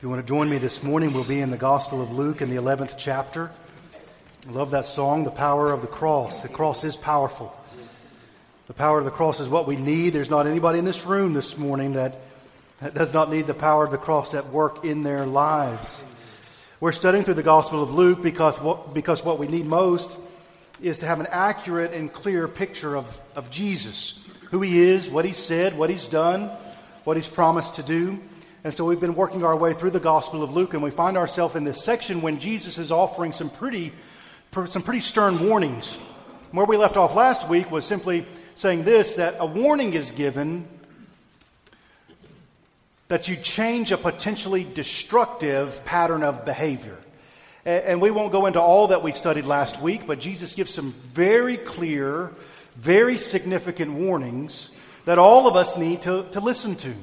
If you want to join me this morning, we'll be in the Gospel of Luke in the 11th chapter. I love that song, The Power of the Cross. The cross is powerful. The power of the cross is what we need. There's not anybody in this room this morning that, that does not need the power of the cross at work in their lives. We're studying through the Gospel of Luke because what, because what we need most is to have an accurate and clear picture of, of Jesus who he is, what he said, what he's done, what he's promised to do. And so we've been working our way through the Gospel of Luke, and we find ourselves in this section when Jesus is offering some pretty, some pretty stern warnings. Where we left off last week was simply saying this that a warning is given that you change a potentially destructive pattern of behavior. And we won't go into all that we studied last week, but Jesus gives some very clear, very significant warnings that all of us need to, to listen to.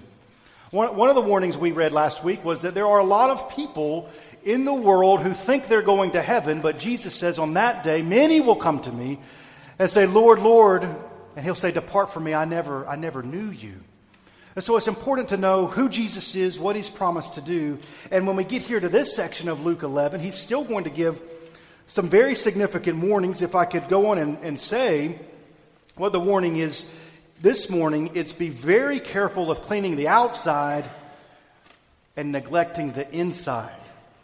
One, one of the warnings we read last week was that there are a lot of people in the world who think they're going to heaven, but Jesus says on that day, many will come to me and say, Lord, Lord, and he'll say, Depart from me, I never, I never knew you. And so it's important to know who Jesus is, what he's promised to do. And when we get here to this section of Luke 11, he's still going to give some very significant warnings. If I could go on and, and say what the warning is this morning, it's be very careful of cleaning the outside and neglecting the inside.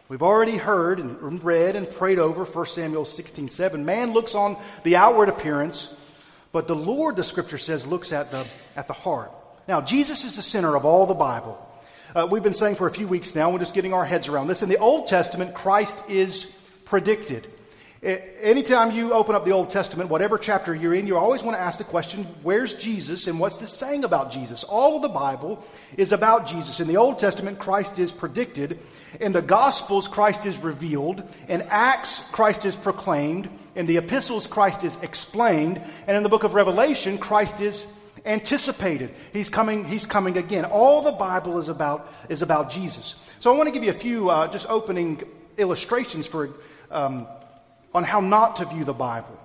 We've already heard and read and prayed over 1 Samuel 16 7. Man looks on the outward appearance, but the Lord, the scripture says, looks at the, at the heart. Now, Jesus is the center of all the Bible. Uh, we've been saying for a few weeks now, we're just getting our heads around this. In the Old Testament, Christ is predicted. Anytime you open up the Old Testament, whatever chapter you're in, you always want to ask the question, where's Jesus and what's this saying about Jesus? All of the Bible is about Jesus. In the Old Testament, Christ is predicted. In the Gospels, Christ is revealed. In Acts, Christ is proclaimed. In the epistles, Christ is explained. And in the book of Revelation, Christ is anticipated. He's coming, he's coming again. All the Bible is about, is about Jesus. So I want to give you a few uh, just opening illustrations for um, on how not to view the Bible.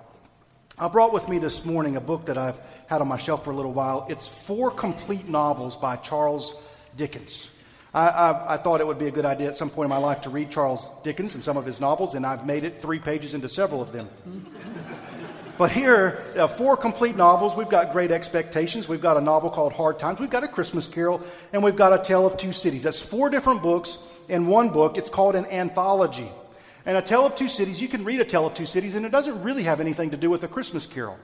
I brought with me this morning a book that I've had on my shelf for a little while. It's four complete novels by Charles Dickens. I, I, I, thought it would be a good idea at some point in my life to read Charles Dickens and some of his novels, and I've made it three pages into several of them. but here, uh, four complete novels. We've got Great Expectations. We've got a novel called Hard Times. We've got A Christmas Carol, and we've got A Tale of Two Cities. That's four different books in one book. It's called an anthology. And A Tale of Two Cities, you can read A Tale of Two Cities, and it doesn't really have anything to do with A Christmas Carol.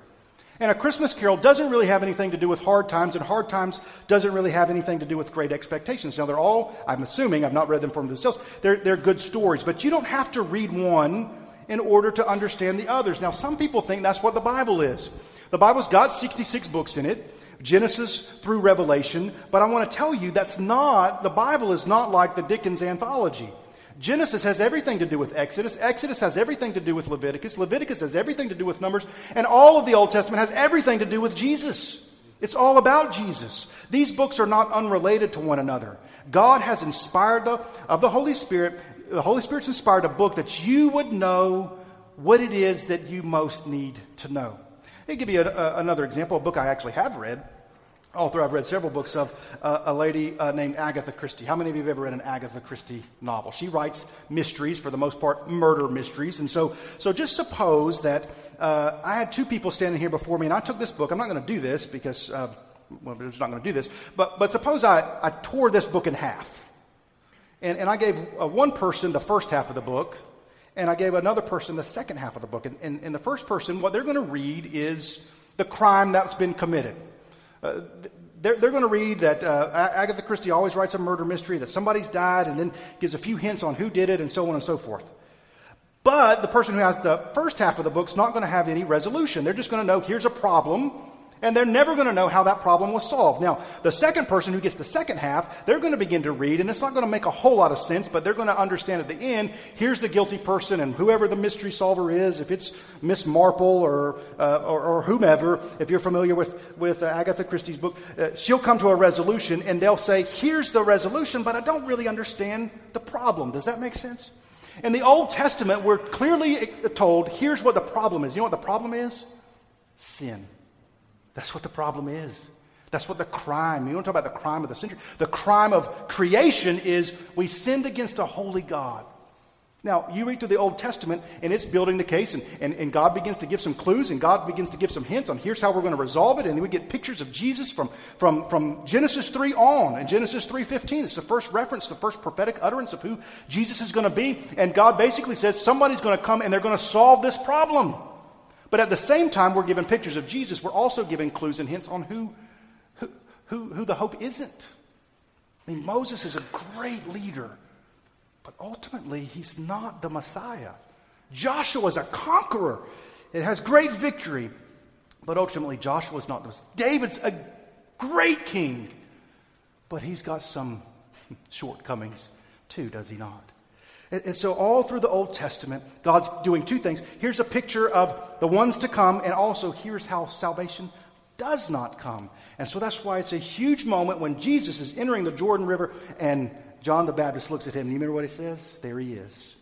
And A Christmas Carol doesn't really have anything to do with hard times, and hard times doesn't really have anything to do with great expectations. Now, they're all, I'm assuming, I've not read them for themselves, they're, they're good stories, but you don't have to read one in order to understand the others. Now, some people think that's what the Bible is. The Bible's got 66 books in it. Genesis through Revelation, but I want to tell you that's not, the Bible is not like the Dickens anthology. Genesis has everything to do with Exodus. Exodus has everything to do with Leviticus. Leviticus has everything to do with Numbers. And all of the Old Testament has everything to do with Jesus. It's all about Jesus. These books are not unrelated to one another. God has inspired the, of the Holy Spirit, the Holy Spirit's inspired a book that you would know what it is that you most need to know. Me give you a, a, another example, a book I actually have read author I've read several books of, uh, a lady uh, named Agatha Christie. How many of you have ever read an Agatha Christie novel? She writes mysteries, for the most part, murder mysteries. And so, so just suppose that uh, I had two people standing here before me, and I took this book. I'm not going to do this because, uh, well, I'm not going to do this. But, but suppose I, I tore this book in half. And, and I gave uh, one person the first half of the book, and I gave another person the second half of the book. And, and, and the first person, what they're going to read is the crime that's been committed. Uh, they're, they're going to read that uh, Agatha Christie always writes a murder mystery, that somebody's died, and then gives a few hints on who did it, and so on and so forth. But the person who has the first half of the book's not going to have any resolution. They're just going to know here's a problem, and they're never going to know how that problem was solved. Now, the second person who gets the second half, they're going to begin to read, and it's not going to make a whole lot of sense, but they're going to understand at the end here's the guilty person, and whoever the mystery solver is, if it's Miss Marple or, uh, or, or, whomever, if you're familiar with, with uh, Agatha Christie's book, uh, she'll come to a resolution, and they'll say, here's the resolution, but I don't really understand the problem. Does that make sense? In the Old Testament, we're clearly told here's what the problem is. You know what the problem is? Sin. That's what the problem is. That's what the crime, you want to talk about the crime of the century? The crime of creation is we sinned against a holy God. Now, you read through the Old Testament, and it's building the case, and, and, and God begins to give some clues, and God begins to give some hints on here's how we're going to resolve it, and we get pictures of Jesus from, from, from Genesis 3 on, and Genesis 3.15. It's the first reference, the first prophetic utterance of who Jesus is going to be, and God basically says somebody's going to come, and they're going to solve this problem. But at the same time, we're given pictures of Jesus, we're also given clues and hints on who, who, who, who the hope isn't. I mean, Moses is a great leader. But ultimately, he's not the Messiah. Joshua is a conqueror. It has great victory. But ultimately, Joshua is not the Messiah. David's a great king. But he's got some shortcomings too, does he not? And, and so, all through the Old Testament, God's doing two things. Here's a picture of the ones to come, and also here's how salvation does not come. And so that's why it's a huge moment when Jesus is entering the Jordan River and John the Baptist looks at him. You remember what he says? There he is.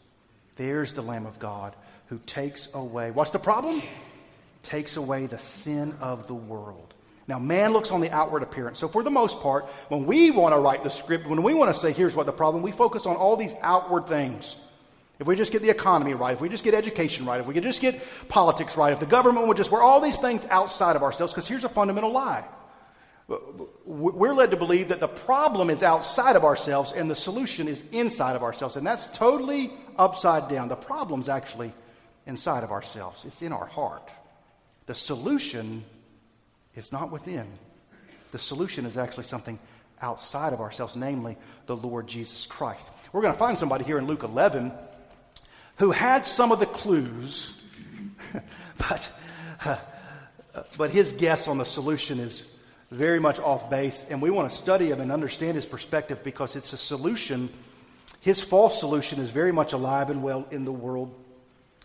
There's the Lamb of God who takes away. What's the problem? Takes away the sin of the world. Now, man looks on the outward appearance. So, for the most part, when we want to write the script, when we want to say, here's what the problem, we focus on all these outward things. If we just get the economy right, if we just get education right, if we could just get politics right, if the government would just, we're all these things outside of ourselves, because here's a fundamental lie we're led to believe that the problem is outside of ourselves and the solution is inside of ourselves. And that's totally upside down. The problem's actually inside of ourselves, it's in our heart. The solution is not within, the solution is actually something outside of ourselves, namely the Lord Jesus Christ. We're going to find somebody here in Luke 11 who had some of the clues, but, but his guess on the solution is very much off base, and we want to study him and understand his perspective because it's a solution. His false solution is very much alive and well in the world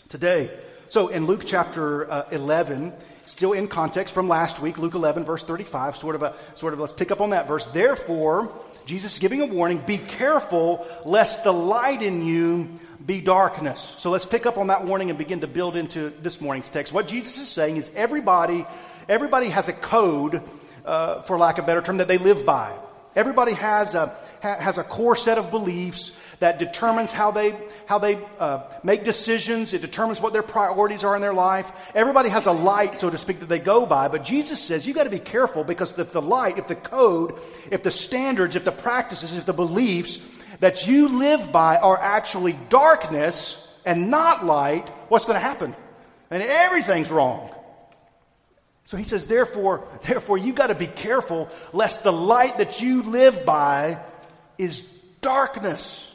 today. So in Luke chapter uh, 11, still in context from last week, Luke 11, verse 35, sort of a, sort of, let's pick up on that verse. Therefore, Jesus is giving a warning be careful lest the light in you be darkness. So let's pick up on that warning and begin to build into this morning's text. What Jesus is saying is everybody, everybody has a code uh, for lack of a better term, that they live by. Everybody has a, ha, has a core set of beliefs that determines how they, how they uh, make decisions. It determines what their priorities are in their life. Everybody has a light, so to speak, that they go by. But Jesus says you've got to be careful because if the light, if the code, if the standards, if the practices, if the beliefs that you live by are actually darkness and not light, what's going to happen? And everything's wrong. So he says, therefore, therefore, you got to be careful lest the light that you live by is darkness.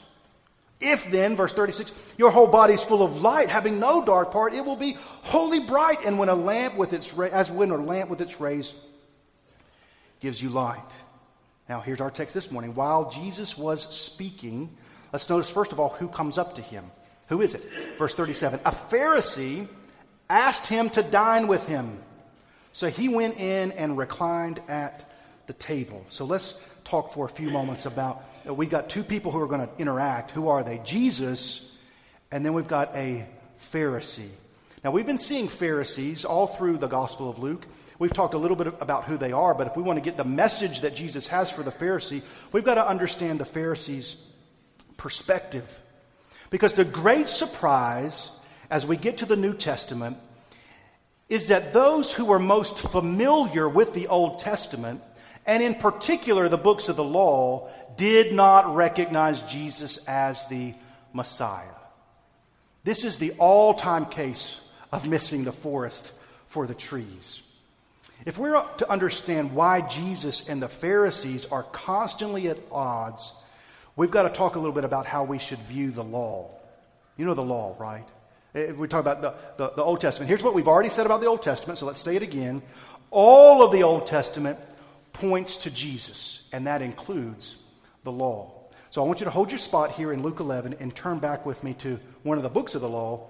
If then, verse 36, your whole body is full of light, having no dark part, it will be wholly bright. And when a lamp with its as when a lamp with its rays gives you light. Now, here's our text this morning. While Jesus was speaking, let's notice first of all who comes up to him. Who is it? Verse 37. A Pharisee asked him to dine with him. So he went in and reclined at the table. So let's talk for a few moments about we got two people who are going to interact. Who are they? Jesus, and then we've got a Pharisee. Now, we've been seeing Pharisees all through the Gospel of Luke. We've talked a little bit about who they are, but if we want to get the message that Jesus has for the Pharisee, we've got to understand the Pharisee's perspective. Because the great surprise as we get to the New Testament is that those who are most familiar with the Old Testament, and in particular the books of the law, did not recognize Jesus as the Messiah. This is the all time case of missing the forest for the trees. If we're to understand why Jesus and the Pharisees are constantly at odds, we've got to talk a little bit about how we should view the law. You know the law, right? Eh, we talk about the, the, the, Old Testament. Here's what we've already said about the Old Testament, so let's say it again. All of the Old Testament points to Jesus, and that includes the law. So I want you to hold your spot here in Luke 11 and turn back with me to one of the books of the law,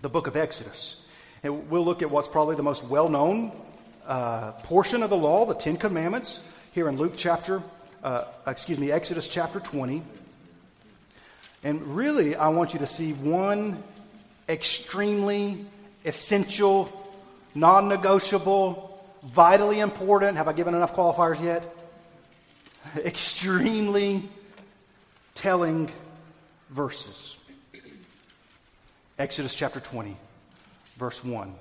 the book of Exodus. And we'll look at what's probably the most well known uh, portion of the law, the Ten Commandments, here in Luke chapter, uh, excuse me, Exodus chapter 20. And really, I want you to see one extremely essential, non negotiable, vitally important. Have I given enough qualifiers yet? Extremely telling verses. Exodus chapter 20, verse 1.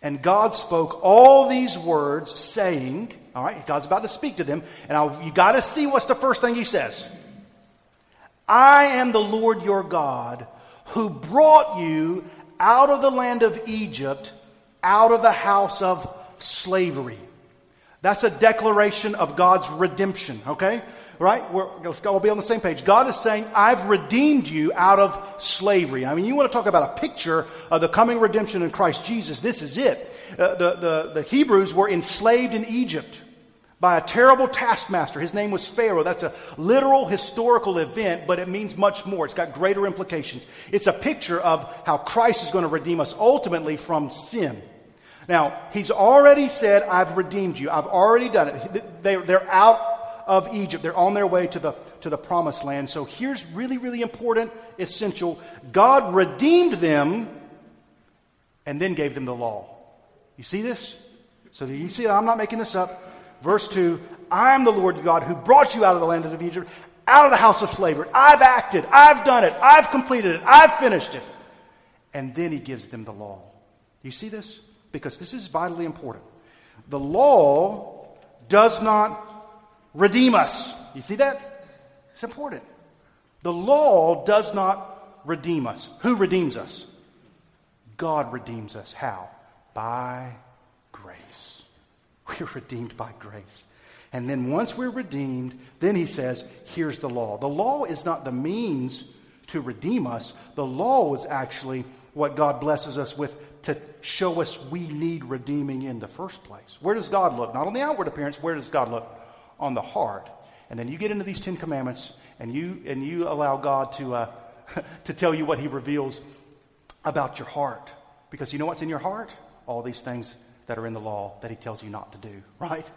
And God spoke all these words, saying, All right, God's about to speak to them, and I'll, you got to see what's the first thing he says. I am the Lord your God who brought you out of the land of Egypt, out of the house of slavery. That's a declaration of God's redemption, okay? Right? We're, let's go, we'll be on the same page. God is saying, I've redeemed you out of slavery. I mean, you want to talk about a picture of the coming redemption in Christ Jesus. This is it. Uh, the, the, the Hebrews were enslaved in Egypt by a terrible taskmaster. His name was Pharaoh. That's a literal historical event, but it means much more. It's got greater implications. It's a picture of how Christ is going to redeem us ultimately from sin. Now, he's already said, I've redeemed you. I've already done it. They're out of Egypt. They're on their way to the, to the promised land. So here's really, really important, essential. God redeemed them and then gave them the law. You see this? So you see, I'm not making this up. Verse 2 I'm the Lord God who brought you out of the land of Egypt, out of the house of slavery. I've acted, I've done it, I've completed it, I've finished it. And then he gives them the law. You see this? Because this is vitally important. The law does not redeem us. You see that? It's important. The law does not redeem us. Who redeems us? God redeems us. How? By grace. We're redeemed by grace. And then once we're redeemed, then he says, here's the law. The law is not the means to redeem us, the law is actually what God blesses us with to show us we need redeeming in the first place. Where does God look? Not on the outward appearance, where does God look? On the heart. And then you get into these Ten Commandments and you, and you allow God to, uh, to tell you what He reveals about your heart. Because you know what's in your heart? All these things that are in the law that He tells you not to do, right?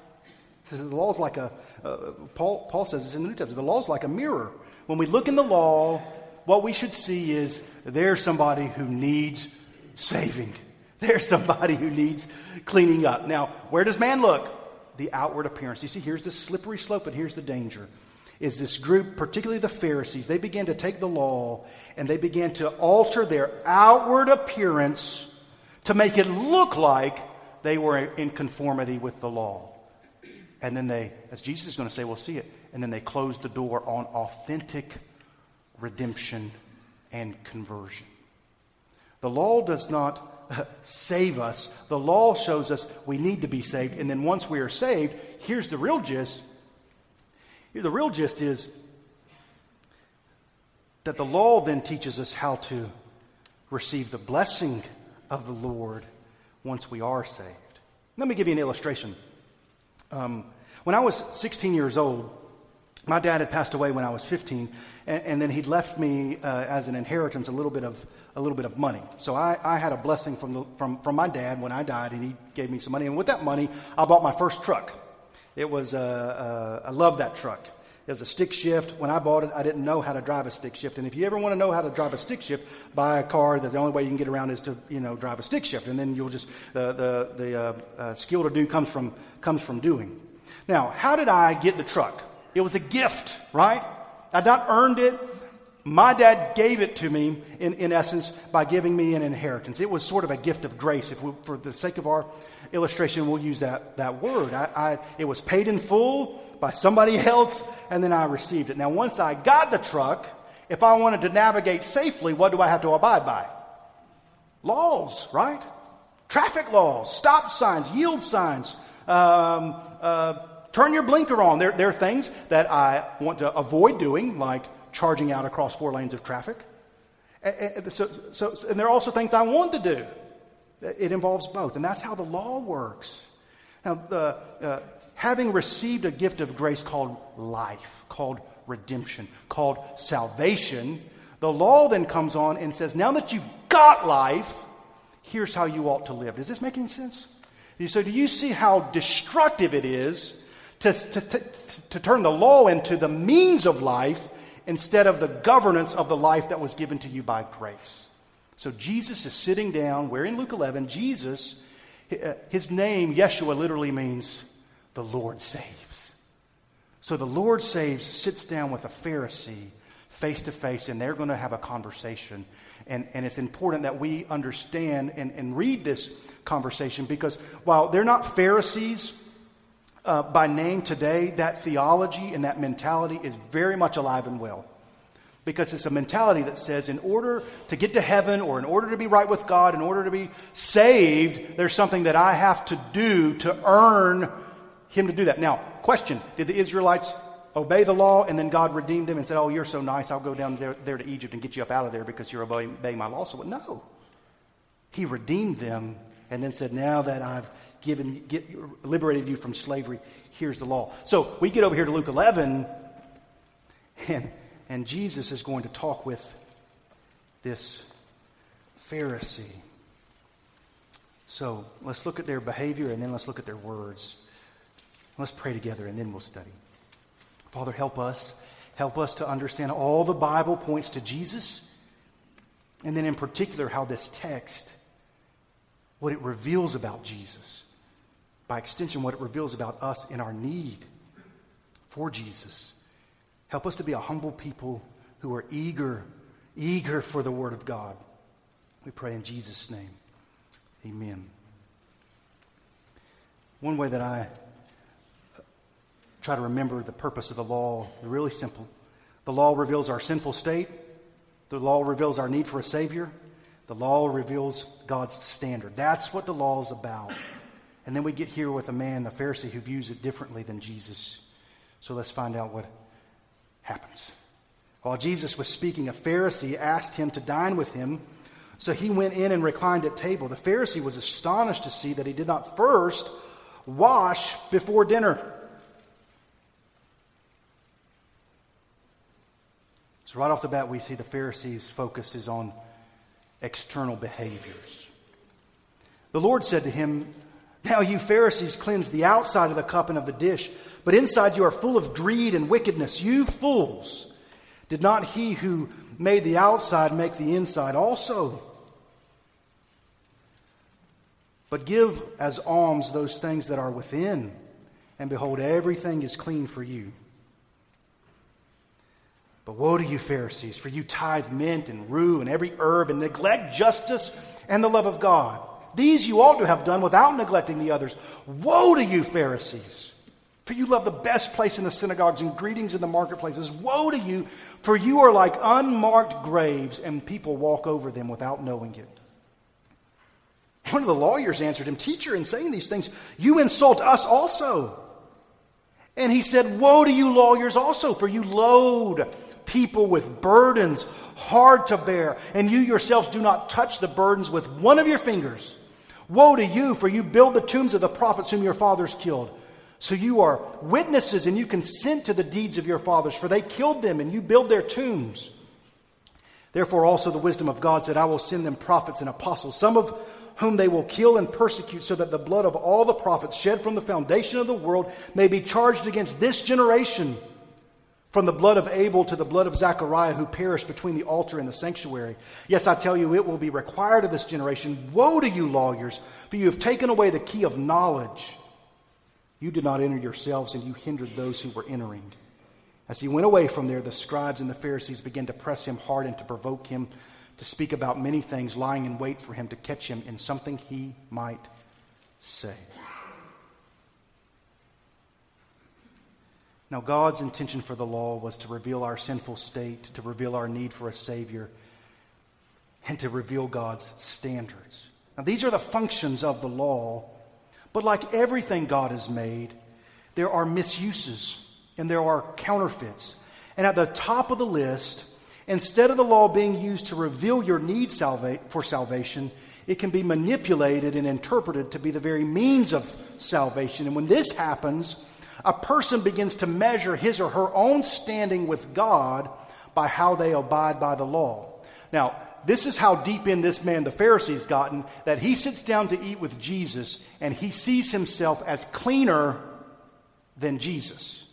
The law is like a, uh, Paul, Paul says this in the New Testament, the law is like a mirror. When we look in the law, what we should see is there's somebody who needs saving. There's somebody who needs cleaning up. Now, where does man look? The outward appearance. You see, here's the slippery slope, and here's the danger. Is this group, particularly the Pharisees, they began to take the law and they began to alter their outward appearance to make it look like they were in conformity with the law. And then they, as Jesus is going to say, we'll see it, and then they closed the door on authentic redemption and conversion. The law does not uh, save us. The law shows us we need to be saved. And then once we are saved, here's the real gist. Here, the real gist is that the law then teaches us how to receive the blessing of the Lord once we are saved. Let me give you an illustration. Um, when I was 16 years old, my dad had passed away when I was 15, and, and then he'd left me uh, as an inheritance a little bit of a little bit of money. So I, I had a blessing from, the, from, from my dad when I died, and he gave me some money. And with that money, I bought my first truck. It was, uh, uh, I love that truck. It was a stick shift. When I bought it, I didn't know how to drive a stick shift. And if you ever want to know how to drive a stick shift, buy a car that the only way you can get around is to, you know, drive a stick shift. And then you'll just, uh, the, the uh, uh, skill to do comes from, comes from doing. Now, how did I get the truck? It was a gift, right? I'd not earned it. My dad gave it to me, in, in essence, by giving me an inheritance. It was sort of a gift of grace. If we, for the sake of our illustration, we'll use that, that word. I, I, it was paid in full by somebody else, and then I received it. Now, once I got the truck, if I wanted to navigate safely, what do I have to abide by? Laws, right? Traffic laws, stop signs, yield signs, um, uh, turn your blinker on. There, there are things that I want to avoid doing, like charging out across four lanes of traffic. And, so, so, and there are also things I want to do. It involves both, and that's how the law works. Now, the, uh, having received a gift of grace called life, called redemption, called salvation, the law then comes on and says, now that you've got life, here's how you ought to live. Does this make any sense? So, do you see how destructive it is to, to, to, to turn the law into the means of life instead of the governance of the life that was given to you by grace. So Jesus is sitting down, where in Luke 11, Jesus, Uh, his name, Yeshua, literally means the Lord saves. So the Lord saves sits down with a Pharisee face to face, and they're going to have a conversation. And, and it's important that we understand and, and read this conversation because while they're not Pharisees uh, by name today, that theology and that mentality is very much alive and well. Because it's a mentality that says, in order to get to heaven or in order to be right with God, in order to be saved, there's something that I have to do to earn Him to do that. Now, question Did the Israelites obey the law and then God redeemed them and said, Oh, you're so nice, I'll go down there, there to Egypt and get you up out of there because you're obeying, obeying my law? So, no. He redeemed them and then said, Now that I've given, get, liberated you from slavery, here's the law. So we get over here to Luke 11, and, and Jesus is going to talk with this Pharisee. So let's look at their behavior and then let's look at their words. Let's pray together and then we'll study. Father, help us. Help us to understand all the Bible points to Jesus, and then in particular, how this text, what it reveals about Jesus. By extension, what it reveals about us in our need for Jesus. Help us to be a humble people who are eager, eager for the Word of God. We pray in Jesus' name. Amen. One way that I try to remember the purpose of the law. Really simple. The law reveals our sinful state, the law reveals our need for a Savior, the law reveals God's standard. That's what the law is about. And then we get here with a man, the Pharisee, who views it differently than Jesus. So let's find out what happens. While Jesus was speaking, a Pharisee asked him to dine with him. So he went in and reclined at table. The Pharisee was astonished to see that he did not first wash before dinner. So, right off the bat, we see the Pharisees' focus is on external behaviors. The Lord said to him, Now you Pharisees cleanse the outside of the cup and of the dish, but inside you are full of greed and wickedness. You fools! Did not he who made the outside make the inside also? But give as alms those things that are within, and behold, everything is clean for you. But woe to you, Pharisees, for you tithe mint and rue and every herb and neglect justice and the love of God. These you ought to have done without neglecting the others. Woe to you, Pharisees, for you love the best place in the synagogues and greetings in the marketplaces. Woe to you, for you are like unmarked graves, and people walk over them without knowing it. One of the lawyers answered him, Teacher, in saying these things, you insult us also. And he said, Woe to you, lawyers, also, for you load people with burdens hard to bear, and you yourselves do not touch the burdens with one of your fingers. Woe to you, for you build the tombs of the prophets whom your fathers killed. So you are witnesses, and you consent to the deeds of your fathers, for they killed them, and you build their tombs. Therefore, also the wisdom of God said, I will send them prophets and apostles, some of whom they will kill and persecute, so that the blood of all the prophets shed from the foundation of the world may be charged against this generation. From the blood of Abel to the blood of Zechariah, who perished between the altar and the sanctuary. Yes, I tell you, it will be required of this generation. Woe to you, lawyers, for you have taken away the key of knowledge. You did not enter yourselves, and you hindered those who were entering. As he went away from there, the scribes and the Pharisees began to press him hard and to provoke him to speak about many things, lying in wait for him to catch him in something he might say. Now, God's intention for the law was to reveal our sinful state, to reveal our need for a Savior, and to reveal God's standards. Now, these are the functions of the law, but like everything God has made, there are misuses and there are counterfeits. And at the top of the list, instead of the law being used to reveal your need for salvation, it can be manipulated and interpreted to be the very means of salvation. And when this happens, a person begins to measure his or her own standing with God by how they abide by the law. Now, this is how deep in this man the Pharisee's gotten that he sits down to eat with Jesus and he sees himself as cleaner than Jesus.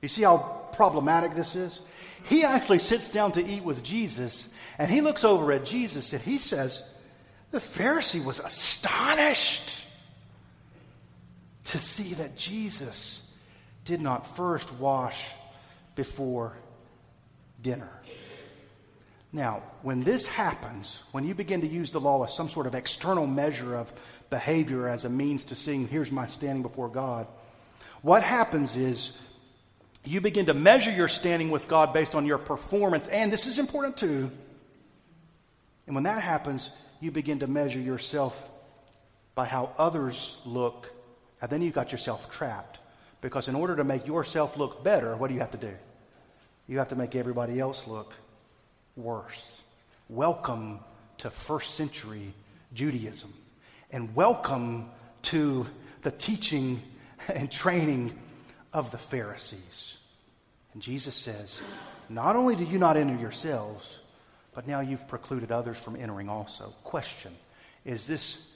You see how problematic this is? He actually sits down to eat with Jesus and he looks over at Jesus and he says, The Pharisee was astonished to see that Jesus did not first wash before dinner. Now, when this happens, when you begin to use the law as some sort of external measure of behavior as a means to seeing, here's my standing before God, what happens is you begin to measure your standing with God based on your performance. And this is important too. And when that happens, you begin to measure yourself by how others look. And then you've got yourself trapped. Because in order to make yourself look better, what do you have to do? You have to make everybody else look worse. Welcome to first century Judaism. And welcome to the teaching and training of the Pharisees. And Jesus says, Not only do you not enter yourselves, but now you've precluded others from entering also. Question Is this,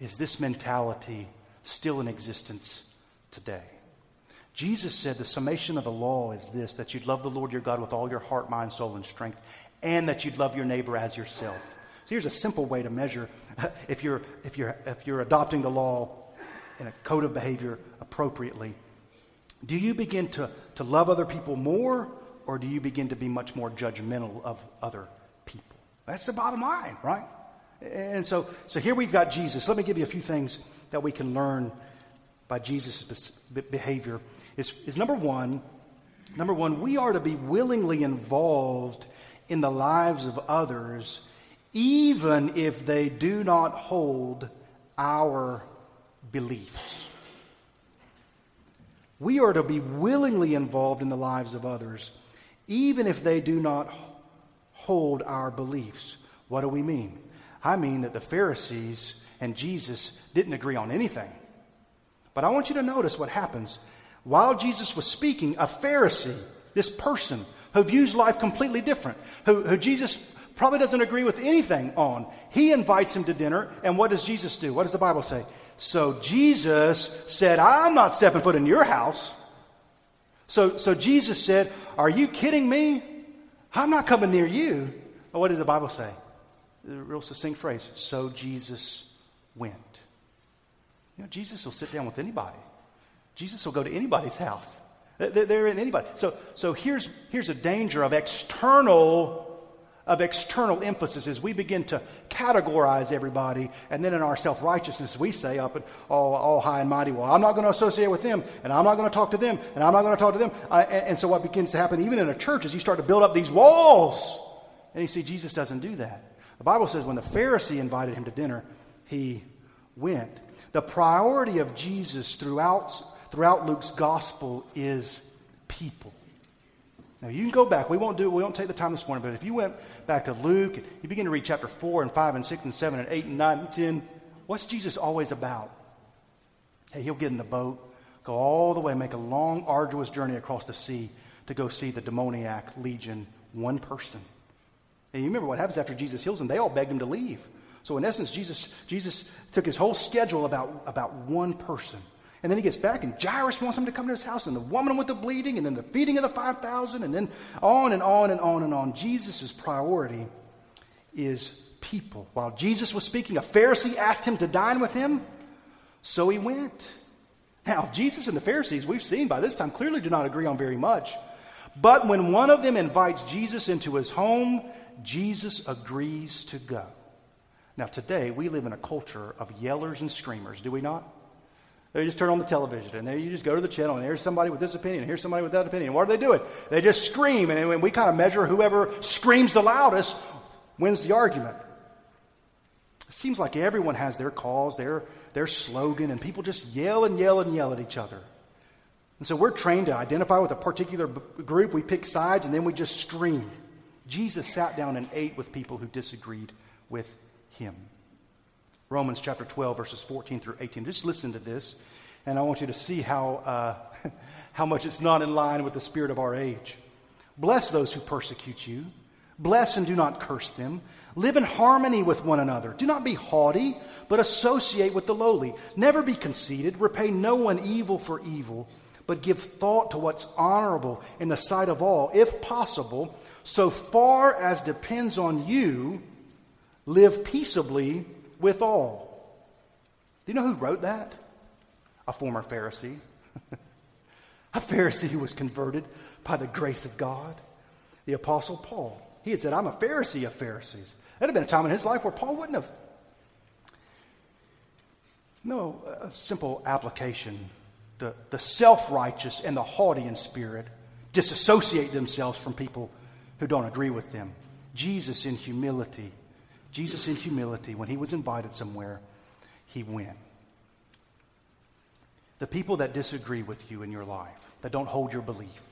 is this mentality still in existence today? Jesus said the summation of the law is this that you'd love the Lord your God with all your heart, mind, soul, and strength, and that you'd love your neighbor as yourself. So here's a simple way to measure if you're, if you're, if you're adopting the law in a code of behavior appropriately. Do you begin to, to love other people more, or do you begin to be much more judgmental of other people? That's the bottom line, right? And so, so here we've got Jesus. Let me give you a few things that we can learn by Jesus' behavior. Is, is number one, number one, we are to be willingly involved in the lives of others, even if they do not hold our beliefs. We are to be willingly involved in the lives of others, even if they do not hold our beliefs. What do we mean? I mean that the Pharisees and Jesus didn't agree on anything. But I want you to notice what happens. While Jesus was speaking, a Pharisee, this person who views life completely different, who, who Jesus probably doesn't agree with anything on, he invites him to dinner. And what does Jesus do? What does the Bible say? So Jesus said, I'm not stepping foot in your house. So, so Jesus said, Are you kidding me? I'm not coming near you. Well, what does the Bible say? A real succinct phrase. So Jesus went. You know, Jesus will sit down with anybody. Jesus will go to anybody's house. They're in anybody. So, so here's, here's a danger of external of external emphasis as we begin to categorize everybody, and then in our self righteousness, we say up and all, all, high and mighty, well, I'm not going to associate with them, and I'm not going to talk to them, and I'm not going to talk to them. and, and so, what begins to happen, even in a church, is you start to build up these walls. And you see, Jesus doesn't do that. The Bible says when the Pharisee invited him to dinner, he went. The priority of Jesus throughout, throughout Luke's gospel is people. Now you can go back. We won't do. We won't take the time this morning. But if you went back to Luke, you begin to read chapter four and five and six and seven and eight and nine and ten. What's Jesus always about? Hey, he'll get in the boat, go all the way, make a long, arduous journey across the sea to go see the demoniac legion, one person. And you remember what happens after Jesus heals them? They all begged him to leave. So in essence, Jesus, Jesus took his whole schedule about, about one person. And then he gets back, and Jairus wants him to come to his house, and the woman with the bleeding, and then the feeding of the 5,000, and then on and on and on and on. Jesus' priority is people. While Jesus was speaking, a Pharisee asked him to dine with him, so he went. Now, Jesus and the Pharisees, we've seen by this time, clearly do not agree on very much. But when one of them invites Jesus into his home, Jesus agrees to go. Now, today, we live in a culture of yellers and screamers, do we not? They just turn on the television and there you just go to the channel and here's somebody with this opinion, here's somebody with that opinion. What do they do it? They just scream and we kind of measure whoever screams the loudest wins the argument. It seems like everyone has their cause, their, their slogan, and people just yell and yell and yell at each other. And so we're trained to identify with a particular group, we pick sides, and then we just scream. Jesus sat down and ate with people who disagreed with him. Romans chapter 12, verses 14 through 18. Just listen to this, and I want you to see how, uh, how much it's not in line with the spirit of our age. Bless those who persecute you. Bless and do not curse them. Live in harmony with one another. Do not be haughty, but associate with the lowly. Never be conceited. Repay no one evil for evil, but give thought to what's honorable in the sight of all. If possible, so far as depends on you, live peaceably with all. Do you know who wrote that? a former Pharisee, a Pharisee who was converted by the grace of God. The Apostle Paul, he had said, I'm a Pharisee of Pharisees. There had been a time in his life where Paul wouldn't have. No, a simple application. The, the self righteous and the haughty in spirit disassociate themselves from people who don't agree with them. Jesus in humility, Jesus in humility, when he was invited somewhere, he went. The people that disagree with you in your life, that don't hold your belief,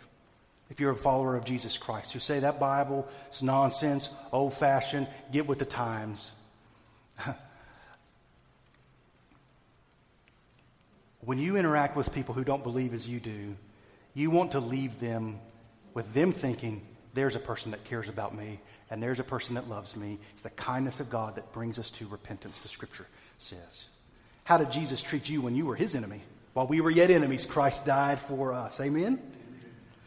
if you're a follower of Jesus Christ, who say that Bible is nonsense, old fashioned, get with the times. when you interact with people who don't believe as you do, you want to leave them with them thinking, there's a person that cares about me, and there's a person that loves me. It's the kindness of God that brings us to repentance, the scripture says. How did Jesus treat you when you were his enemy? While we were yet enemies, Christ died for us. Amen?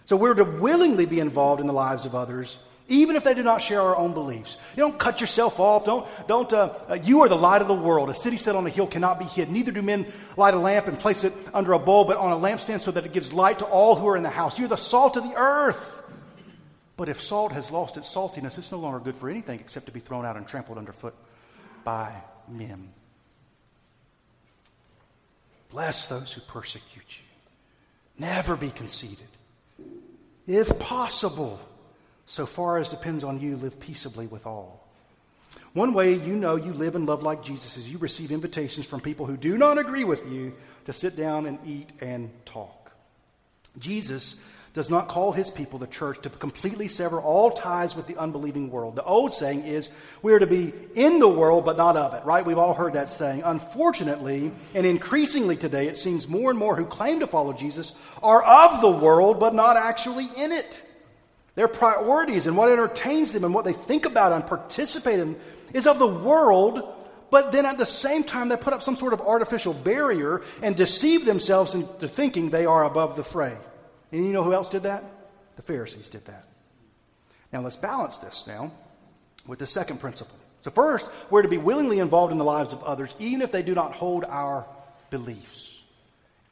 So we're to willingly be involved in the lives of others, even if they do not share our own beliefs. You don't cut yourself off. Don't, don't, uh, uh, you are the light of the world. A city set on a hill cannot be hid. Neither do men light a lamp and place it under a bowl, but on a lampstand so that it gives light to all who are in the house. You're the salt of the earth. But if salt has lost its saltiness, it's no longer good for anything except to be thrown out and trampled underfoot by men. Bless those who persecute you. Never be conceited. If possible, so far as depends on you, live peaceably with all. One way you know you live and love like Jesus is you receive invitations from people who do not agree with you to sit down and eat and talk. Jesus does not call his people, the church, to completely sever all ties with the unbelieving world. The old saying is, we are to be in the world, but not of it, right? We've all heard that saying. Unfortunately, and increasingly today, it seems more and more who claim to follow Jesus are of the world, but not actually in it. Their priorities and what entertains them and what they think about and participate in is of the world, but then at the same time, they put up some sort of artificial barrier and deceive themselves into thinking they are above the fray. And you know who else did that? The Pharisees did that. Now let's balance this now with the second principle. So, first, we're to be willingly involved in the lives of others, even if they do not hold our beliefs.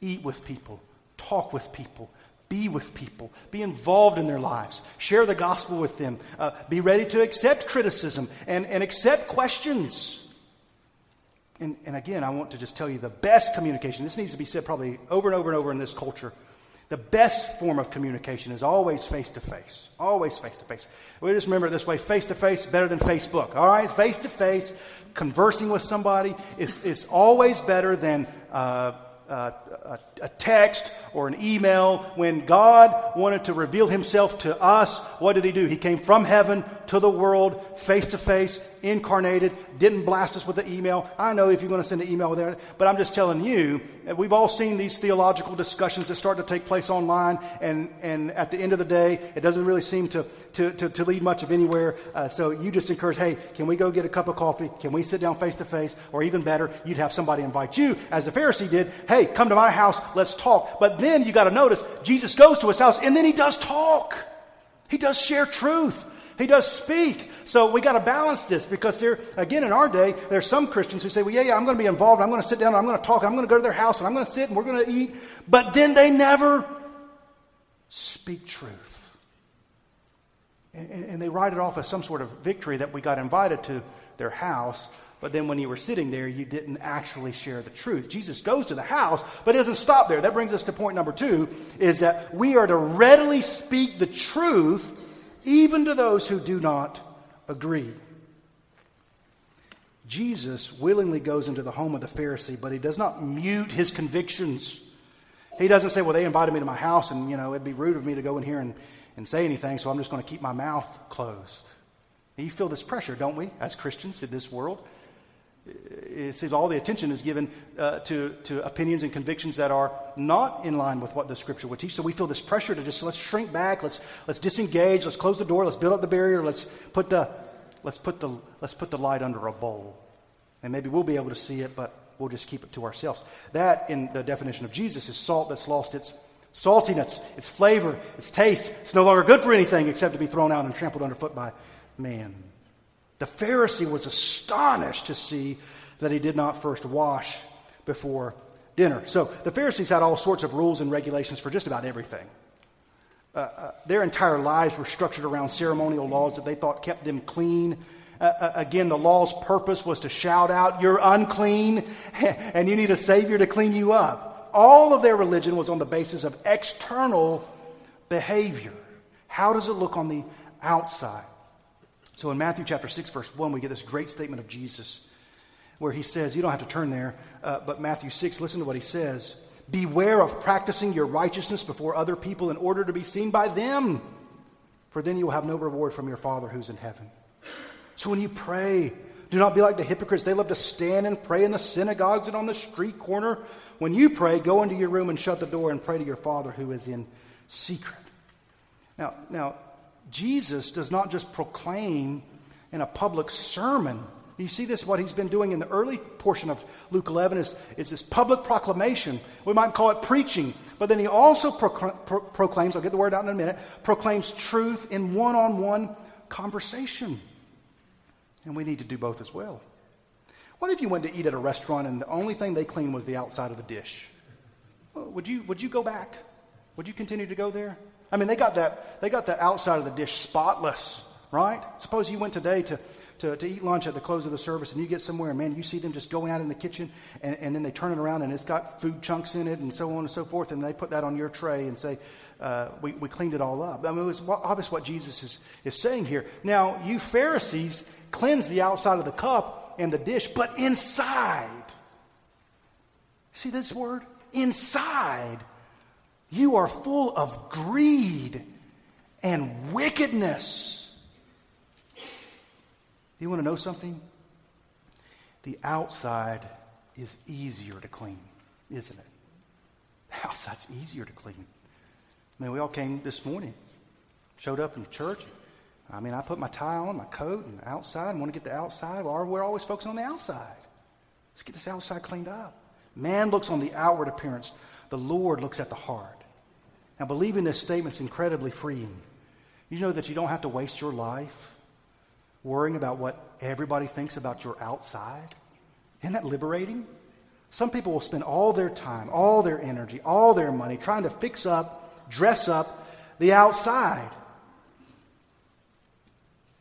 Eat with people, talk with people, be with people, be involved in their lives, share the gospel with them, uh, be ready to accept criticism and, and accept questions. And, and again, I want to just tell you the best communication, this needs to be said probably over and over and over in this culture the best form of communication is always face to face. Always face to face. We just remember it this way face to face better than Facebook. All right? Face to face, conversing with somebody is, is always better than uh, uh, a, a text or an email. When God wanted to reveal himself to us, what did he do? He came from heaven to the world, face to face, incarnated, didn't blast us with an email. I know if you're going to send an email there, but I'm just telling you, we've all seen these theological discussions that start to take place online, and, and at the end of the day, it doesn't really seem to, to, to, to lead much of anywhere. Uh, so you just encourage, hey, can we go get a cup of coffee? Can we sit down face to face? Or even better, you'd have somebody invite you, as the Pharisee did, hey, come to my house, let's talk. But then you got to notice, Jesus goes to his house, and then he does talk. He does share truth. He does speak. So we got to balance this because there, again, in our day, there's some Christians who say, well, yeah, yeah, I'm going to be involved. I'm going to sit down. I'm going to talk. I'm going to go to their house and I'm going to sit and we're going to eat. But then they never speak truth. And, and they write it off as some sort of victory that we got invited to their house. But then when you were sitting there, you didn't actually share the truth. Jesus goes to the house, but doesn't stop there. That brings us to point number two is that we are to readily speak the truth even to those who do not agree. Jesus willingly goes into the home of the Pharisee, but he does not mute his convictions. He doesn't say, Well, they invited me to my house, and you know, it'd be rude of me to go in here and, and say anything, so I'm just going to keep my mouth closed. You feel this pressure, don't we, as Christians in this world? It seems all the attention is given uh, to, to opinions and convictions that are not in line with what the scripture would teach. So we feel this pressure to just let's shrink back, let's, let's disengage, let's close the door, let's build up the barrier, let's put the, let's, put the, let's put the light under a bowl. And maybe we'll be able to see it, but we'll just keep it to ourselves. That, in the definition of Jesus, is salt that's lost its saltiness, its flavor, its taste. It's no longer good for anything except to be thrown out and trampled underfoot by man. The Pharisee was astonished to see that he did not first wash before dinner. So the Pharisees had all sorts of rules and regulations for just about everything. Uh, uh, their entire lives were structured around ceremonial laws that they thought kept them clean. Uh, uh again, the law's purpose was to shout out, You're unclean, and you need a Savior to clean you up. All of their religion was on the basis of external behavior. How does it look on the outside? So in Matthew chapter 6, verse 1, we get this great statement of Jesus where he says, You don't have to turn there, uh, but Matthew 6, listen to what he says. Beware of practicing your righteousness before other people in order to be seen by them, for then you will have no reward from your Father who's in heaven. So when you pray, do not be like the hypocrites. They love to stand and pray in the synagogues and on the street corner. When you pray, go into your room and shut the door and pray to your Father who is in secret. Now, now Jesus does not just proclaim in a public sermon you see this, what he's been doing in the early portion of Luke 11 is, is this public proclamation. We might call it preaching. But then he also procl- pro- proclaims, I'll get the word out in a minute, proclaims truth in one on one conversation. And we need to do both as well. What if you went to eat at a restaurant and the only thing they cleaned was the outside of the dish? Would, you, would you go back? Would you continue to go there? I mean, they got that, they got the outside of the dish spotless, right? Suppose you went today to to, to eat lunch at the close of the service and you get somewhere and man, you see them just going out in the kitchen and, and then they turn it around and it's got food chunks in it and so on and so forth and they put that on your tray and say, uh, we, we cleaned it all up. I mean, it was obvious what Jesus is, is saying here. Now, you Pharisees cleanse the outside of the cup and the dish, but inside, see this word? Inside, you are full of greed and wickedness. You want to know something? The outside is easier to clean, isn't it? The outside's easier to clean. I mean, we all came this morning, showed up in church. I mean, I put my tie on, my coat, and outside, I want to get the outside. Well, we're always focusing on the outside. Let's get this outside cleaned up. Man looks on the outward appearance, the Lord looks at the heart. Now, believing this statement is incredibly freeing. You know that you don't have to waste your life worrying about what everybody thinks about your outside? Isn't that liberating? Some people will spend all their time, all their energy, all their money trying to fix up, dress up the outside.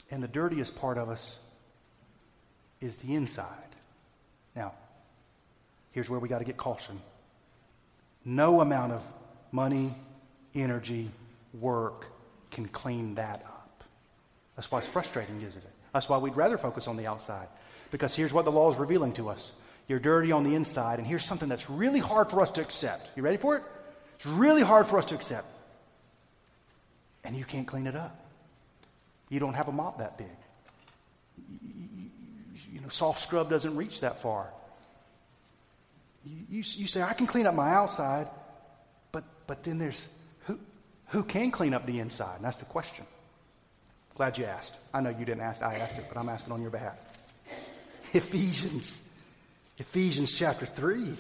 And the dirtiest part of us is the inside. Now, here's where we got to get caution. No amount of money, energy, work can clean that up. That's why it's frustrating, isn't it? That's why we'd rather focus on the outside. Because here's what the law is revealing to us you're dirty on the inside, and here's something that's really hard for us to accept. You ready for it? It's really hard for us to accept. And you can't clean it up. You don't have a mop that big. You, know, soft scrub doesn't reach that far. You, you, you say, I can clean up my outside, but, but then there's who, can clean up the inside? And that's the question. Glad you asked. I know you didn't ask, I asked it, but I'm asking on your behalf. Ephesians. Ephesians chapter 3.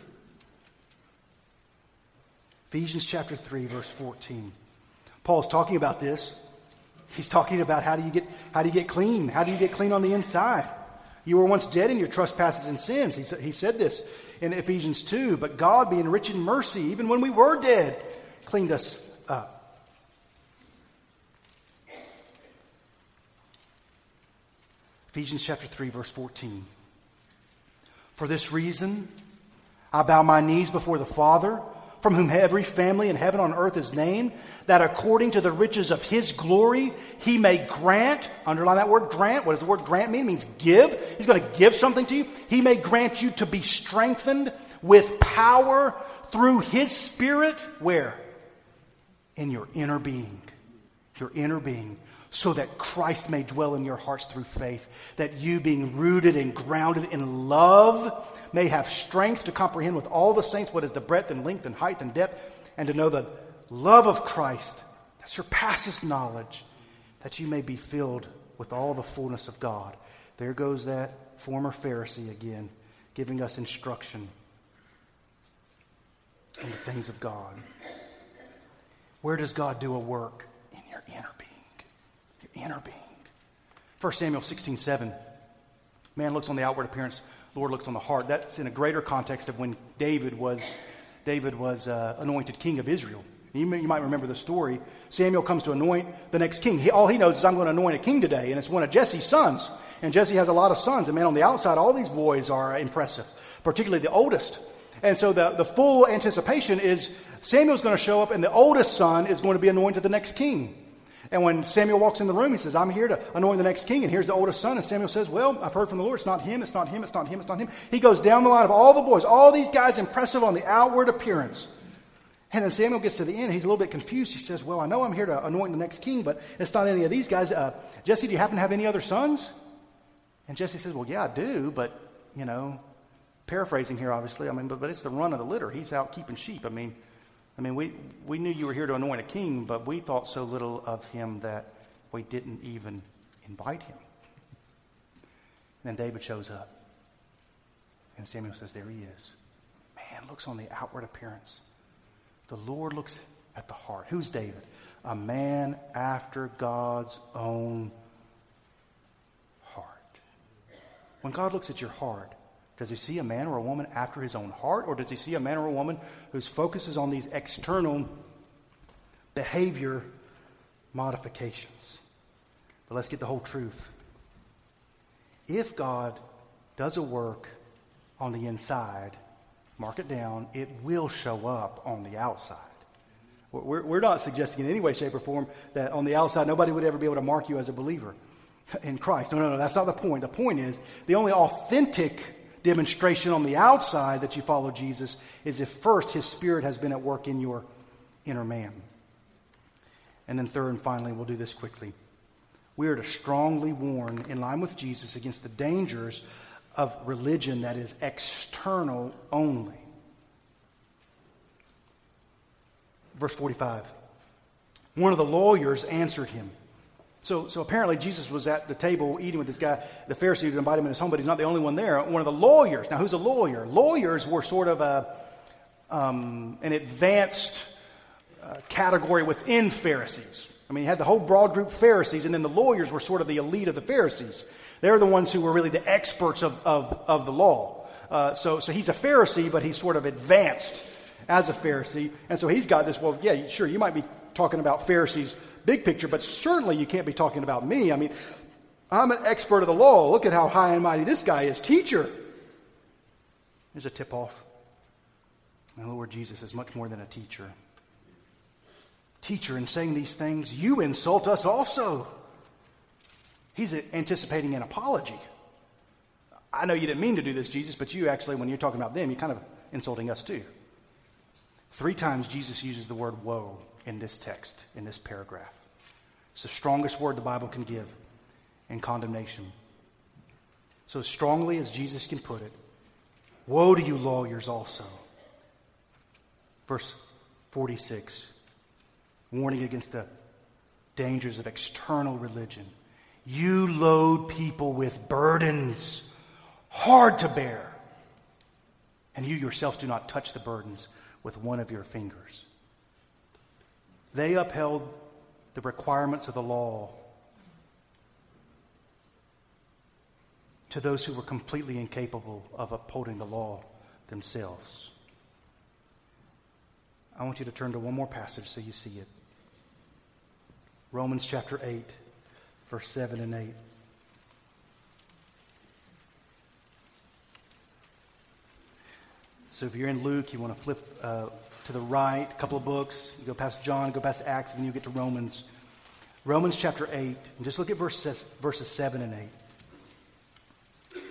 Ephesians chapter 3, verse 14. Paul's talking about this. He's talking about how do you get how do you get clean? How do you get clean on the inside? You were once dead in your trespasses and sins. He, he said this in Ephesians 2. But God, being rich in mercy, even when we were dead, cleaned us up Ephesians chapter 3, verse 14. For this reason, I bow my knees before the Father, from whom every family in heaven on earth is named, that according to the riches of his glory, he may grant, underline that word grant. What does the word grant mean? It means give. He's going to give something to you. He may grant you to be strengthened with power through his spirit. Where? In your inner being. Your inner being so that Christ may dwell in your hearts through faith, that you, being rooted and grounded in love, may have strength to comprehend with all the saints what is the breadth and length and height and depth, and to know the love of Christ that surpasses knowledge, that you may be filled with all the fullness of God. There goes that former Pharisee again, giving us instruction in the things of God. Where does God do a work? In your inner being inner being. 1 Samuel 16 7. Man looks on the outward appearance Lord looks on the heart. That's in a greater context of when David was, David was uh, anointed king of Israel. You, may, you, might remember the story. Samuel comes to anoint the next king. He, all he knows is, I'm going to anoint a king today, and it's one of Jesse's sons. And Jesse has a lot of sons. And man, on the outside, all these boys are impressive, particularly the oldest. And so the, the full anticipation is Samuel's going to show up, and the oldest son is going to be anointed the next king. And when Samuel walks in the room, he says, I'm here to anoint the next king. And here's the oldest son. And Samuel says, Well, I've heard from the Lord. It's not him. It's not him. It's not him. It's not him. He goes down the line of all the boys, all these guys impressive on the outward appearance. And then Samuel gets to the end. He's a little bit confused. He says, Well, I know I'm here to anoint the next king, but it's not any of these guys. Uh, Jesse, do you happen to have any other sons? And Jesse says, Well, yeah, I do, but, you know, paraphrasing here, obviously. I mean, but, but it's the run of the litter. He's out keeping sheep. I mean, I mean, we, we knew you were here to anoint a king, but we thought so little of him that we didn't even invite him. And then David shows up. And Samuel says, There he is. Man looks on the outward appearance. The Lord looks at the heart. Who's David? A man after God's own heart. When God looks at your heart, does he see a man or a woman after his own heart, or does he see a man or a woman whose focus is on these external behavior modifications? But let's get the whole truth. If God does a work on the inside, mark it down, it will show up on the outside. We're, we're not suggesting in any way, shape, or form that on the outside nobody would ever be able to mark you as a believer in Christ. No, no, no, that's not the point. The point is the only authentic demonstration on the outside that you follow Jesus is if first his spirit has been at work in your inner man. And then, third and finally, we'll do this quickly we are to strongly warn, in line with Jesus, against the dangers of religion that is external only. Verse 45. One of the lawyers answered him. So, so apparently, Jesus was at the table eating with this guy, the Pharisee who invited him in his home, but he's not the only one there. One of the lawyers. Now, who's a lawyer? Lawyers were sort of a, um, an advanced uh, category within Pharisees. I mean, you had the whole broad group Pharisees, and then the lawyers were sort of the elite of the Pharisees. They're the ones who were really the experts of, of, of the law. Uh, so, so he's a Pharisee, but he's sort of advanced as a Pharisee. And so he's got this, well, yeah, sure, you might be talking about Pharisees big picture, but certainly you can't be talking about me. I mean, I'm an expert of the law. Look at how high and mighty this guy is. Teacher. There's a tip off. And Lord Jesus is much more than a teacher. Teacher, in saying these things, you insult us also. He's anticipating an apology. I know you didn't mean to do this, Jesus, but you actually, when you're talking about them, you're kind of insulting us too. Three times Jesus uses the word woe in this text, in this paragraph. It's the strongest word the Bible can give in condemnation. So, as strongly as Jesus can put it, woe to you, lawyers, also. Verse 46 warning against the dangers of external religion. You load people with burdens hard to bear, and you yourself do not touch the burdens with one of your fingers. They upheld the requirements of the law to those who were completely incapable of upholding the law themselves. I want you to turn to one more passage so you see it. Romans chapter 8, verse 7 and 8. So if you're in Luke, you want to flip uh, to the right, a couple of books. You go past John, go past Acts, and then you get to Romans. Romans chapter 8, and just look at verses, verses 7 and 8.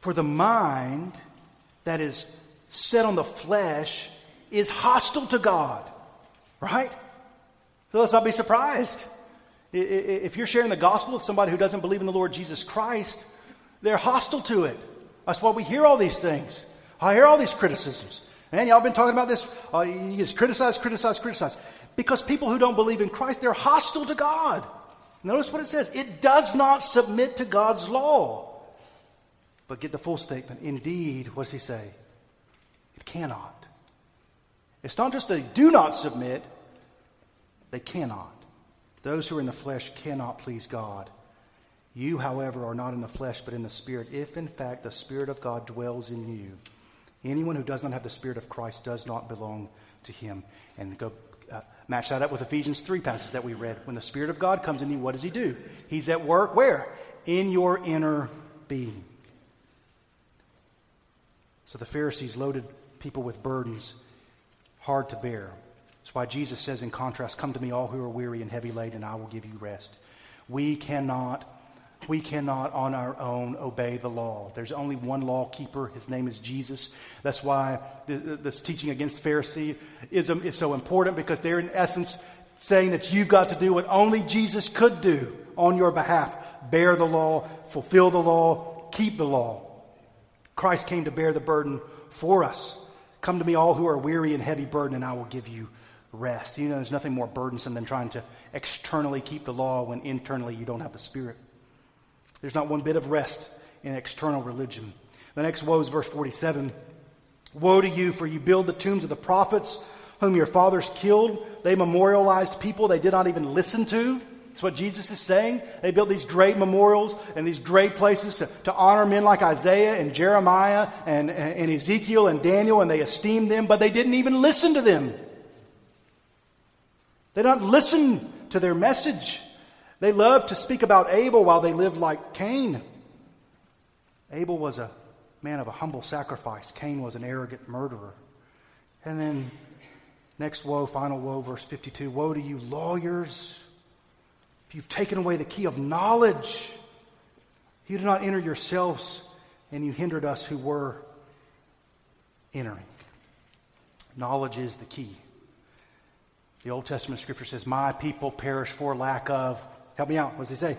For the mind that is set on the flesh is hostile to God. Right? So let's not be surprised. If you're sharing the gospel with somebody who doesn't believe in the Lord Jesus Christ, they're hostile to it. That's why we hear all these things. I hear all these criticisms. And y'all been talking about this. Uh, you just criticize, criticize, criticize. Because people who don't believe in Christ, they're hostile to God. Notice what it says it does not submit to God's law. But get the full statement. Indeed, what does he say? It cannot. It's not just they do not submit, they cannot. Those who are in the flesh cannot please God. You, however, are not in the flesh, but in the Spirit, if in fact the Spirit of God dwells in you. Anyone who does not have the Spirit of Christ does not belong to him. And go uh, match that up with Ephesians 3 passage that we read. When the Spirit of God comes in you, what does he do? He's at work where? In your inner being. So the Pharisees loaded people with burdens hard to bear. That's why Jesus says, in contrast, Come to me, all who are weary and heavy laden, and I will give you rest. We cannot, we cannot on our own obey the law. There's only one law keeper. His name is Jesus. That's why this teaching against Phariseeism um, is so important because they're, in essence, saying that you've got to do what only Jesus could do on your behalf bear the law, fulfill the law, keep the law. Christ came to bear the burden for us. Come to me, all who are weary and heavy burdened, and I will give you rest. You know, there's nothing more burdensome than trying to externally keep the law when internally you don't have the Spirit. There's not one bit of rest in external religion. The next woe is verse 47. Woe to you, for you build the tombs of the prophets whom your fathers killed. They memorialized people they did not even listen to. That's what Jesus is saying. They built these great memorials and these great places to, to honor men like Isaiah and Jeremiah and, and Ezekiel and Daniel, and they esteemed them, but they didn't even listen to them. They don't listen to their message. They loved to speak about Abel while they lived like Cain. Abel was a man of a humble sacrifice, Cain was an arrogant murderer. And then, next woe, final woe, verse 52 Woe to you, lawyers! If you've taken away the key of knowledge, you did not enter yourselves, and you hindered us who were entering. Knowledge is the key. The Old Testament scripture says, My people perish for lack of, help me out, what does he say?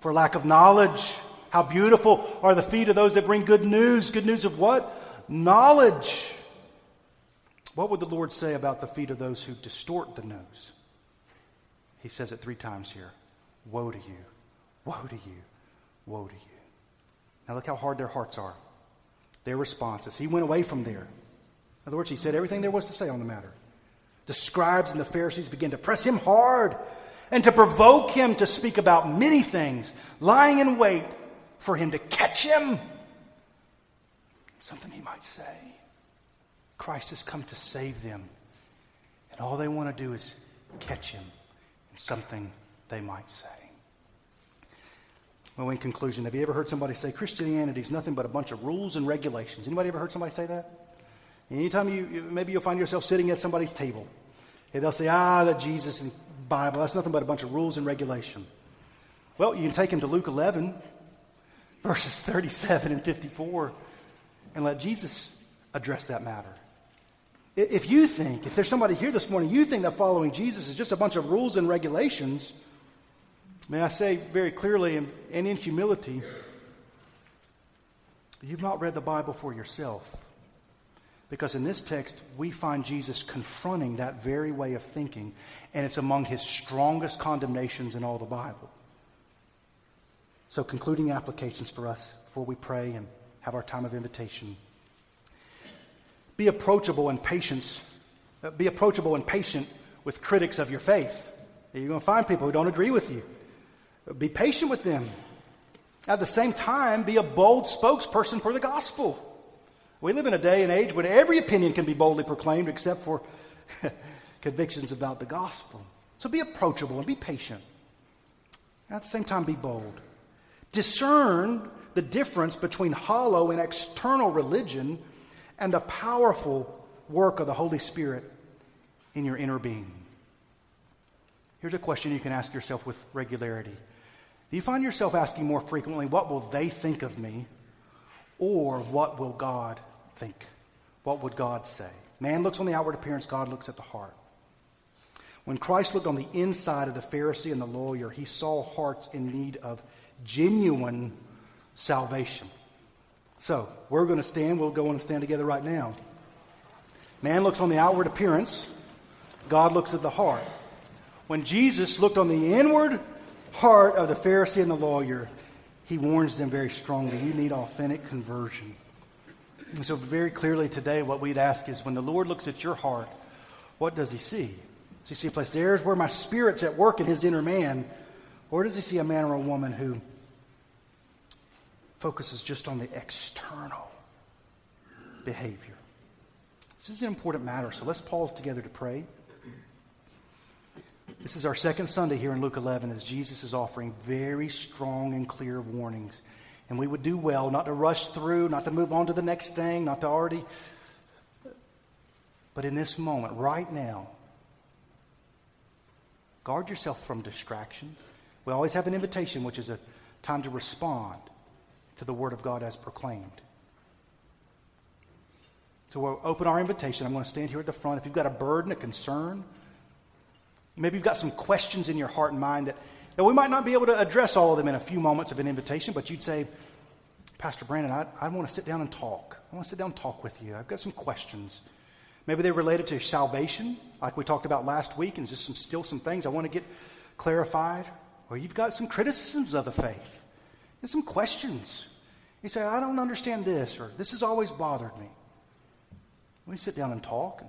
For lack of knowledge. How beautiful are the feet of those that bring good news. Good news of what? Knowledge. What would the Lord say about the feet of those who distort the news? He says it three times here Woe to you, woe to you, woe to you. Now look how hard their hearts are. Their responses. He went away from there. In other words, he said everything there was to say on the matter. The scribes and the Pharisees began to press him hard and to provoke him to speak about many things, lying in wait for him to catch him. Something he might say. Christ has come to save them, and all they want to do is catch him in something they might say. Well, in conclusion, have you ever heard somebody say Christianity is nothing but a bunch of rules and regulations? Anybody ever heard somebody say that? Anytime you, maybe you'll find yourself sitting at somebody's table, and they'll say, ah, that Jesus and Bible, that's nothing but a bunch of rules and regulation. Well, you can take him to Luke 11, verses 37 and 54, and let Jesus address that matter. If you think, if there's somebody here this morning, you think that following Jesus is just a bunch of rules and regulations, may I say very clearly and, and in humility, you've not read the Bible for yourself. Because in this text, we find Jesus confronting that very way of thinking, and it's among his strongest condemnations in all the Bible. So, concluding applications for us before we pray and have our time of invitation. Be approachable and patience. Uh, be approachable and patient with critics of your faith. You're going to find people who don't agree with you. Be patient with them. At the same time, be a bold spokesperson for the gospel. We live in a day and age when every opinion can be boldly proclaimed except for convictions about the gospel. So be approachable and be patient. At the same time, be bold. Discern the difference between hollow and external religion and the powerful work of the Holy Spirit in your inner being. Here's a question you can ask yourself with regularity. Do you find yourself asking more frequently, What will they think of me? or What will God think? What would God say? Man looks on the outward appearance, God looks at the heart. When Christ looked on the inside of the Pharisee and the lawyer, he saw hearts in need of genuine salvation. So, we're going to stand. We'll go and stand together right now. Man looks on the outward appearance, God looks at the heart. When Jesus looked on the inward heart of the Pharisee and the lawyer, he warns them very strongly you need authentic conversion. And so, very clearly today, what we'd ask is when the Lord looks at your heart, what does he see? Does he see a place, there's where my spirit's at work in his inner man? Or does he see a man or a woman who focuses just on the external behavior. This is an important matter, so let's pause together to pray. This is our second Sunday here in Luke 11 as Jesus is offering very strong and clear warnings. And we would do well not to rush through, not to move on to the next thing, not to already. But in this moment, right now, guard yourself from distraction. We always have an invitation, which is a time to respond to the Word of God as proclaimed. So we'll open our invitation. I'm going to stand here at the front. If you've got a burden, a concern, maybe you've got some questions in your heart and mind that, we might not be able to address all of them in a few moments of an invitation, but you'd say, Pastor Brandon, I, I want to sit down and talk. I want to sit down and talk with you. I've got some questions. Maybe they're related to salvation, like we talked about last week, and just some, still some things I want to get clarified. Or you've got some criticisms of the faith. There's some questions. You say, I don't understand this, or this has always bothered me. We sit down and talk.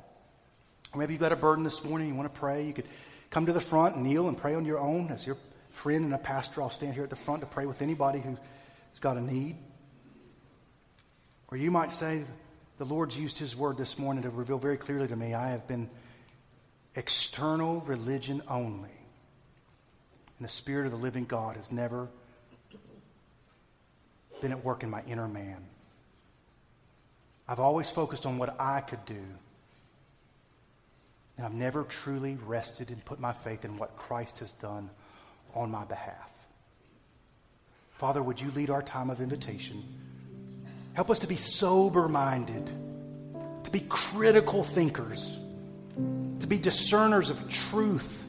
Or maybe you've got a burden this morning, you want to pray. You could come to the front, kneel, and pray on your own. As your friend and a pastor, I'll stand here at the front to pray with anybody who's got a need. Or you might say, The Lord's used His word this morning to reveal very clearly to me, I have been external religion only. And the Spirit of the living God has never been at work in my inner man. I've always focused on what I could do. And I've never truly rested and put my faith in what Christ has done on my behalf. Father, would you lead our time of invitation? Help us to be sober minded, to be critical thinkers, to be discerners of truth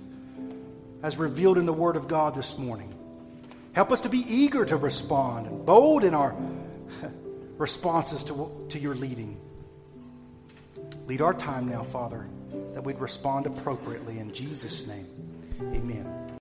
as revealed in the Word of God this morning. Help us to be eager to respond bold in our responses to, to your leading. Lead our time now, Father, that we'd respond appropriately. In Jesus' name, amen.